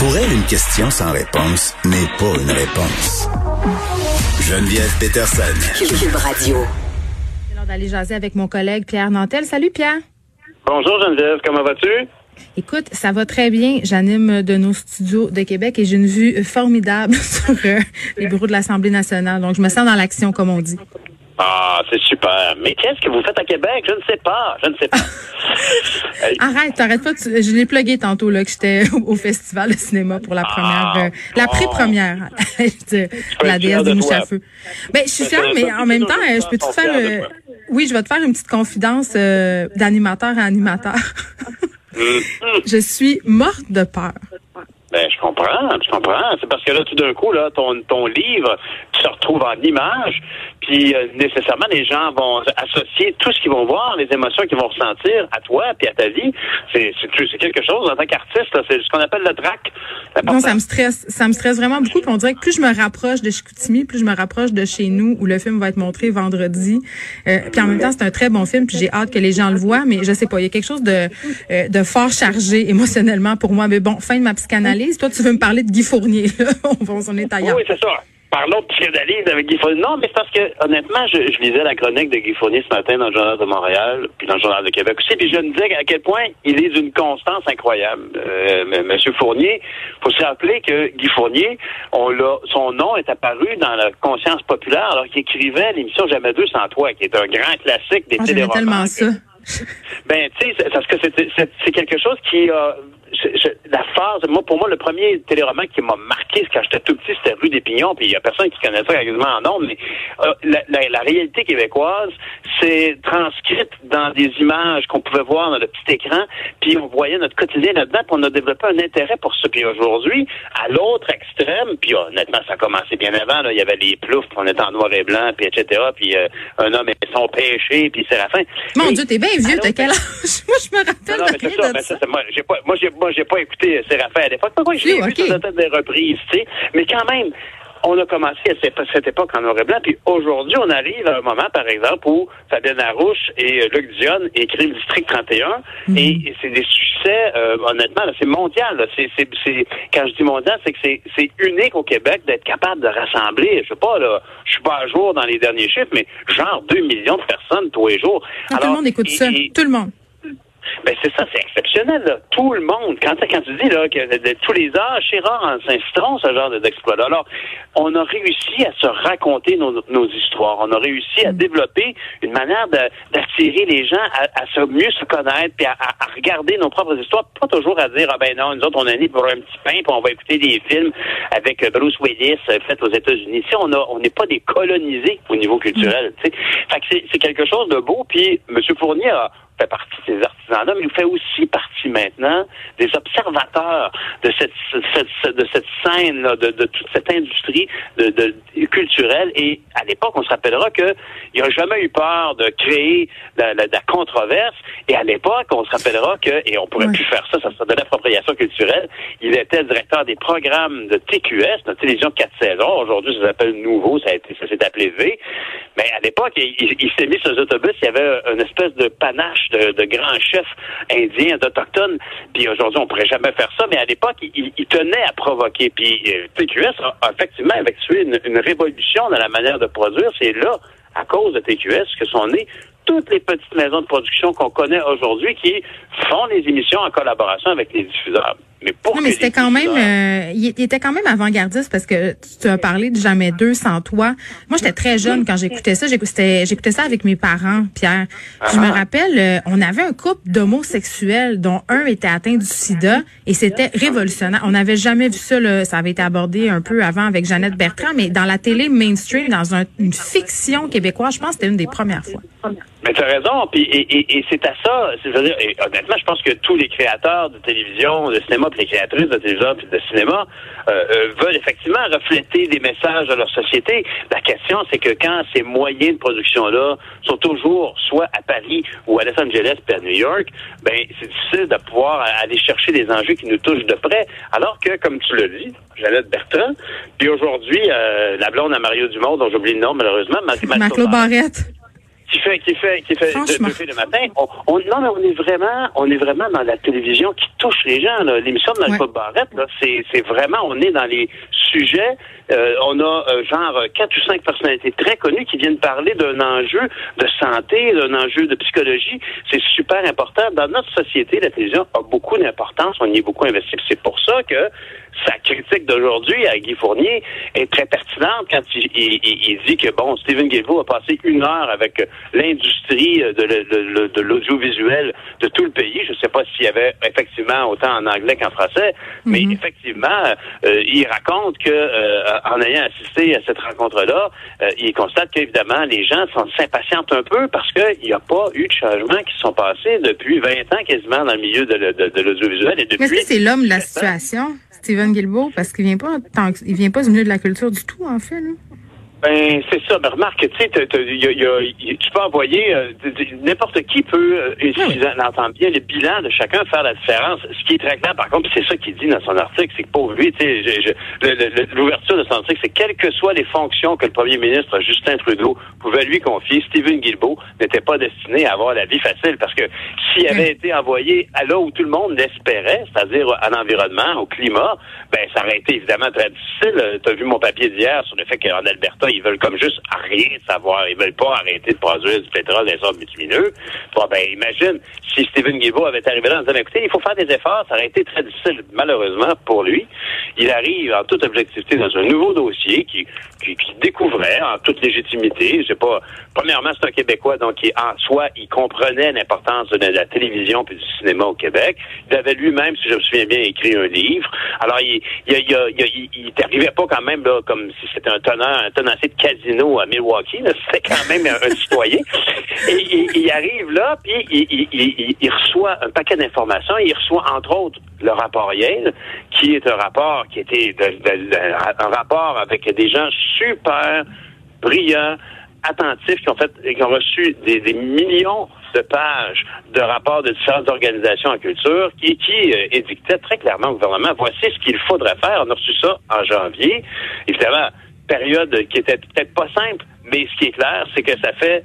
Pour elle, une question sans réponse n'est pas une réponse. Geneviève Peterson. Cube Radio. C'est l'heure d'aller jaser avec mon collègue Pierre Nantel. Salut Pierre. Bonjour Geneviève, comment vas-tu? Écoute, ça va très bien. J'anime de nos studios de Québec et j'ai une vue formidable sur euh, les bureaux de l'Assemblée nationale. Donc, je me sens dans l'action, comme on dit. Ah, c'est super. Mais qu'est-ce que vous faites à Québec? Je ne sais pas. Je ne sais pas. Hey, Arrête, t'arrêtes pas. de- Je l'ai plugué tantôt là que j'étais au festival de cinéma pour la première, euh, la pré-première de la déesse des de mouches à feu. Ben, je suis fière, mais en même temps, je peux te faire. euh, oui, je vais te faire une petite confidence euh, d'animateur à animateur. hum. je suis morte de peur. Ben, je comprends, je comprends. C'est parce que là, tout d'un coup, là, ton, ton livre se retrouve en images, puis euh, nécessairement, les gens vont associer tout ce qu'ils vont voir, les émotions qu'ils vont ressentir à toi, puis à ta vie. C'est c'est- quelque chose, en tant qu'artiste, c'est ce qu'on appelle le trac. Non, ça me stresse. Ça me stresse vraiment beaucoup. Puis on dirait que plus je me rapproche de Chicoutimi, plus je me rapproche de chez nous, où le film va être montré vendredi. Euh, puis en même temps, c'est un très bon film, puis j'ai hâte que les gens le voient. Mais je sais pas, il y a quelque chose de, euh, de fort chargé émotionnellement pour moi. Mais bon, fin de ma psychanalyse. Toi, tu veux me parler de Guy Fournier. Là. on, est ailleurs. Oui, c'est ça. Parlons de psychanalyse avec Guy Fournier. Non, mais c'est parce que, honnêtement, je, je lisais la chronique de Guy Fournier ce matin dans le Journal de Montréal, puis dans le Journal de Québec aussi, puis je me disais à quel point il est d'une constance incroyable. Euh, m- Monsieur Fournier, faut se rappeler que Guy Fournier, on l'a, son nom est apparu dans la conscience populaire alors qu'il écrivait l'émission Jamais deux sans toi, qui est un grand classique des Ah, J'aimais téléromans. tellement ça. Ben, tu sais, c'est- parce que c'est- quelque chose qui a. la phase, moi, pour moi, le premier téléroman qui m'a marqué quand j'étais tout petit, c'était Rue des Pignons, puis il y a personne qui connaît ça quasiment en nombre, mais euh, la, la- la réalité québécoise, c'est transcrite dans des images qu'on pouvait voir dans le petit écran, puis on voyait notre quotidien là-dedans, puis on a développé un intérêt pour ça. Puis aujourd'hui, à l'autre extrême, puis honnêtement, ça a commencé bien avant, là, il y avait les ploufs, on était en noir et blanc, puis etc., puis euh, un homme et son péché, puis Séraphin. Mon Dieu, t'es bien vieux. T'as quel âge? moi, je me rappelle non, non, mais ça, de moi, j'ai pas, moi, j'ai pas écouté euh, Séraphin à l'époque. Pourquoi je l'ai Oui, vu ok. sur peut-être des reprises, tu sais? Mais quand même, on a commencé à cette, époque en noir et blanc, puis aujourd'hui, on arrive à un moment, par exemple, où Fabienne Larouche et euh, Luc Dionne écrivent District 31, Mhm. et, et c'est des succès, euh, honnêtement, là, c'est mondial. là. C'est, c'est, c'est, quand je dis mondial, c'est que c'est, c'est unique au Québec d'être capable de rassembler, je sais pas, là, je suis pas à jour dans les derniers chiffres, mais genre 2 millions de personnes tous les jours. Ah, tout le monde écoute et- ça. et- Tout le monde. Ben c'est ça, c'est exceptionnel. Là. Tout le monde, quand, quand tu dis là, que de, de tous les âges, c'est rare en Saint-Citron, ce genre de- d'exploit. là Alors, on a réussi à se raconter nos, nos histoires. On a réussi à développer une manière d'attirer les gens à, à se mieux se connaître, puis à, regarder nos propres histoires, pas toujours à dire ah ben non, nous autres on est nés pour un petit pain, puis on va écouter des films avec euh, Bruce Willis euh, fait aux États-Unis. Ici, on a, on n'est pas des colonisés au niveau culturel. tu sais. Fait que c'est c'est quelque chose de beau. Puis M. Fournier a fait partie de ces artisans-là, mais il fait aussi partie maintenant des observateurs de cette, cette- de cette scène, là, de, de toute cette industrie de, de- culturelle. Et à l'époque, on se rappellera qu'il n'a jamais eu peur de créer la, la- la controverse. Et à l'époque, on se rappellera que, et on pourrait plus faire ça, ça serait de l'appropriation culturelle, il était directeur des programmes de TQS, notre télévision de quatre saisons. Aujourd'hui, ça s'appelle Nouveau, ça, a été, ça s'est appelé V. Mais à l'époque, il, s'est mis sur les autobus, il y avait une espèce de panache de, grands chefs indiens, d'Autochtones. Puis aujourd'hui, on pourrait jamais faire ça, mais à l'époque, il, il tenait à provoquer. Puis euh, TQS a, effectivement effectué une, une révolution dans la manière de produire. C'est là, à cause de TQS, que sont nées toutes les petites maisons de production qu'on connaît aujourd'hui qui font les émissions en collaboration avec les diffuseurs. Mais pour Non, mais c'était quand même, euh, il était quand même avant-gardiste parce que tu, as parlé de jamais deux sans toi. Moi, j'étais très jeune quand j'écoutais ça. J'écoutais, j'écoutais ça avec mes parents, Pierre. Je me rappelle, euh, on avait un couple d'homosexuels dont un était atteint du sida et c'était révolutionnaire. On n'avait jamais vu ça. Là. Ça avait été abordé un peu avant avec Jeannette Bertrand, mais dans la télé mainstream, dans un- une fiction québécoise, je pense que c'était une des premières fois. Mais tu as raison, puis et, et, et c'est à ça, c'est-à-dire, et honnêtement, je pense que tous les créateurs de télévision, de cinéma, puis les créatrices de télévision, puis de cinéma, euh, euh, veulent effectivement refléter des messages de leur société. La question, c'est que quand ces moyens de production-là sont toujours soit à Paris ou à Los Angeles puis à New York, ben c'est difficile de pouvoir aller chercher des enjeux qui nous touchent de près. Alors que, comme tu l'as dit, Jeannette Bertrand, puis aujourd'hui, euh, la blonde à Mario Dumont, dont j'oublie le nom malheureusement, Mar- Marc-Claude Barrette. Qui fait qui fait qui fait depuis le matin. On, non mais on est vraiment on est vraiment dans la télévision qui touche les gens. L'émission de Malcolm Barrette, là, c'est c'est vraiment on est dans les sujets. Euh, on a euh, genre quatre ou cinq personnalités très connues qui viennent parler d'un enjeu de santé, d'un enjeu de psychologie. C'est super important dans notre société. La télévision a beaucoup d'importance. On y est beaucoup investi. C'est pour ça que sa critique d'aujourd'hui à Guy Fournier est très pertinente quand il, dit que, bon, Stephen Guilbeault a passé une heure avec l'industrie de, l'audiovisuel de tout le pays. Je ne sais pas s'il y avait effectivement autant en anglais qu'en français, mais mhm. effectivement, euh, il raconte que euh, en ayant assisté à cette rencontre-là, euh, il constate qu'évidemment, les gens s'impatientent un peu parce qu'il n'y a pas eu de changements qui sont passés depuis 20 ans quasiment dans le milieu de, l'audiovisuel. Et depuis, mais est-ce que c'est l'homme de la situation? Steven Guilbeault, parce qu'il vient pas il vient pas du milieu de la culture du tout, en fait. Là. Ben, c'est ça. Ben, remarque, tu sais, tu peux envoyer, euh, n'importe qui peut, euh, si on entend bien le bilan de chacun, faire la différence. Ce qui est très clair, par contre, c'est ça qu'il dit dans son article, c'est que pour lui, tu sais, l'ouverture de son article, c'est quelles que soient les fonctions que le premier ministre Justin Trudeau pouvait lui confier, Stephen Guilbeault n'était pas destiné à avoir la vie facile, parce que s'il avait été envoyé à là où tout le monde l'espérait, c'est-à-dire à l'environnement, au climat, ben, ça aurait été évidemment très difficile. Tu as vu mon papier d'hier sur le fait qu'en Alberta, ils veulent comme juste rien savoir. Ils veulent pas arrêter de produire du pétrole des sortes bitumineux. Bon, ben, imagine si Stephen Guilbeault avait arrivé là en disant, écoutez, il faut faire des efforts, ça aurait été très difficile, malheureusement, pour lui. Il arrive en toute objectivité dans un nouveau dossier qui, qui, en toute légitimité, je sais pas, premièrement, c'est un Québécois, donc qui, en soi, il comprenait l'importance de la télévision puis du cinéma au Québec. Il avait lui-même, si je me souviens bien, écrit un livre. Alors, il, il, il, il, pas quand même là, comme si c'était un tenant, un tenancier de casino à Milwaukee. C'était quand même un, citoyen. Et il, arrive là, puis il, reçoit un paquet d'informations. Il reçoit, entre autres, le rapport Yale, qui est un rapport qui était un rapport avec des gens super brillants, attentifs, qui ont fait, qui ont reçu des, millions de pages de rapports de différentes organisations en culture qui, qui euh, édictaient très clairement au gouvernement, voici ce qu'il faudrait faire. On a reçu ça en janvier. Évidemment, période qui était peut-être pas simple, mais ce qui est clair, c'est que ça fait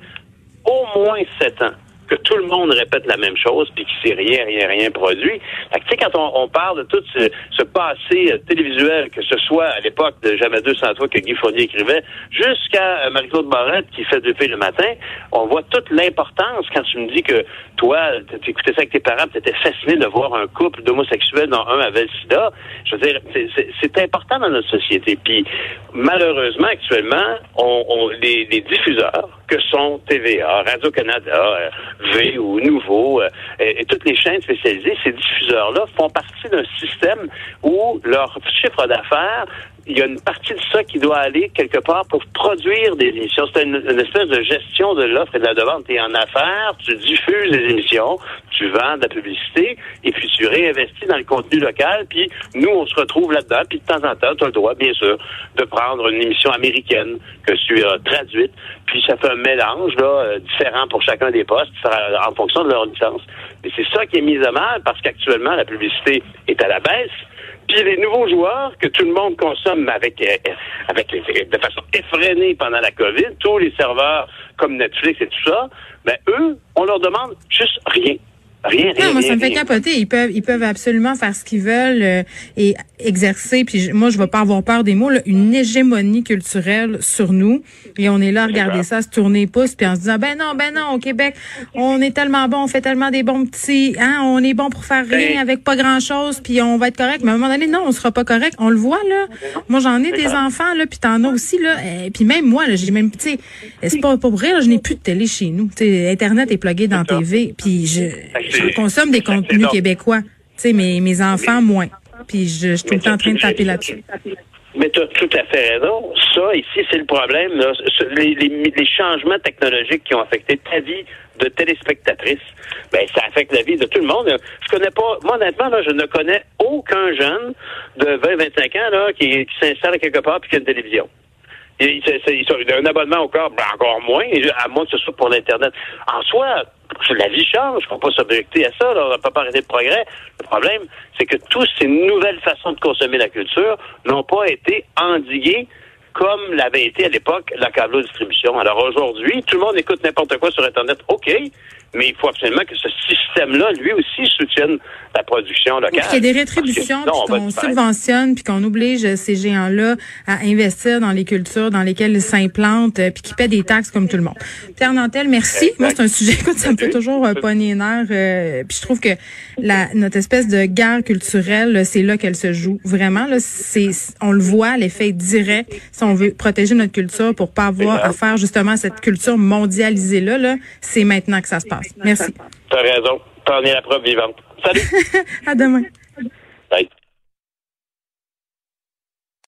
au moins sept ans que tout le monde répète la même chose puis qu'il s'est rien, rien, rien produit. tu sais, quand on, parle de tout ce, passé euh, télévisuel, que ce soit à l'époque de Jamais 200 fois que Guy Fournier écrivait, jusqu'à euh, Marie-Claude Barrette qui fait depuis le matin, on voit toute l'importance quand tu me dis que toi, tu écoutais ça avec tes parents, tu étais fasciné de voir un couple d'homosexuels dont un avait le sida. Je veux dire, c'est important dans notre société. Puis, malheureusement, actuellement, on, les, les diffuseurs, que sont TVA, Radio-Canada, euh, V ou Nouveau, euh, et, toutes les chaînes spécialisées, ces diffuseurs-là font partie d'un système où leur chiffre d'affaires il y a une partie de ça qui doit aller quelque part pour produire des émissions. C'est une, espèce de gestion de l'offre et de la demande. Tu es en affaires, tu diffuses des émissions, tu vends de la publicité, et puis tu réinvestis dans le contenu local, puis nous, on se retrouve là-dedans, puis de temps en temps, tu as le droit, bien sûr, de prendre une émission américaine que tu as traduite, puis ça fait un mélange là, euh, différent pour chacun des postes en fonction de leur licence. Mais c'est ça qui est mis à mal, parce qu'actuellement, la publicité est à la baisse, puis les nouveaux joueurs que tout le monde consomme avec, euh, avec de façon effrénée pendant la COVID, tous les serveurs comme Netflix et tout ça, ben eux, on leur demande juste rien. Rien, non, moi, ça me fait capoter. Ils peuvent, ils peuvent absolument faire ce qu'ils veulent euh, et exercer. Puis moi, je vais pas avoir peur des mots. Là, une hégémonie culturelle sur nous. Et on est là à regarder ça, se tourner pouce, puis en se disant ben non, ben non, au Québec, on est tellement bon, on fait tellement des bons petits, hein, on est bon pour faire rien avec pas grand chose, puis on va être correct. Mais à un moment donné, non, on sera pas correct. On le voit là. Moi, j'en ai des enfants là, puis t'en as aussi là. Et puis même moi, là, j'ai même, tu sais, c'est pas pour rire, je n'ai plus de télé chez nous. sais, Internet est plugué dans TV, puis je je consomme des contenus québécois. Tu sais, mes, mes enfants, moins. Puis je, suis tout le temps en train de taper là-dessus. Mais tu as tout à fait raison. Ça, ici, c'est le problème. Les, les, changements technologiques qui ont affecté ta vie de téléspectatrice, ben ça affecte la vie de tout le monde. Je connais pas, moi honnêtement, là, je ne connais aucun jeune de 20-25 ans là, qui, qui s'installe quelque part puis qui a une télévision. Il, il, a un abonnement encore, ben encore moins, à moins que ce soit pour l'Internet. En soi, la vie change, il ne faut pas s'objecter à ça, on ne peut pas arrêter de progrès. Le problème, c'est que toutes ces nouvelles façons de consommer la culture n'ont pas été endiguées comme l'avait été à l'époque la câble distribution. Alors aujourd'hui, tout le monde écoute n'importe quoi sur Internet, OK, mais il faut absolument que ce système-là, lui aussi, soutienne la production locale. Qu'il y ait des rétributions, puis qu'on subventionne, puis qu'on oblige ces géants-là à investir dans les cultures dans lesquelles ils s'implantent, euh, puis qu'ils paient des taxes comme tout le monde. Pierre Nantel, merci. Moi, c'est un sujet, écoute, ça me fait toujours un poignet nerf. Euh, puis je trouve que la, notre espèce de guerre culturelle, c'est là qu'elle se joue. Vraiment, là, c'est, on le voit, l'effet direct. Si on veut protéger notre culture pour pas avoir à faire justement cette culture mondialisée-là, là, c'est maintenant que ça se passe. Merci. T'as raison. T'en es la preuve vivante. Salut. à demain. Bye.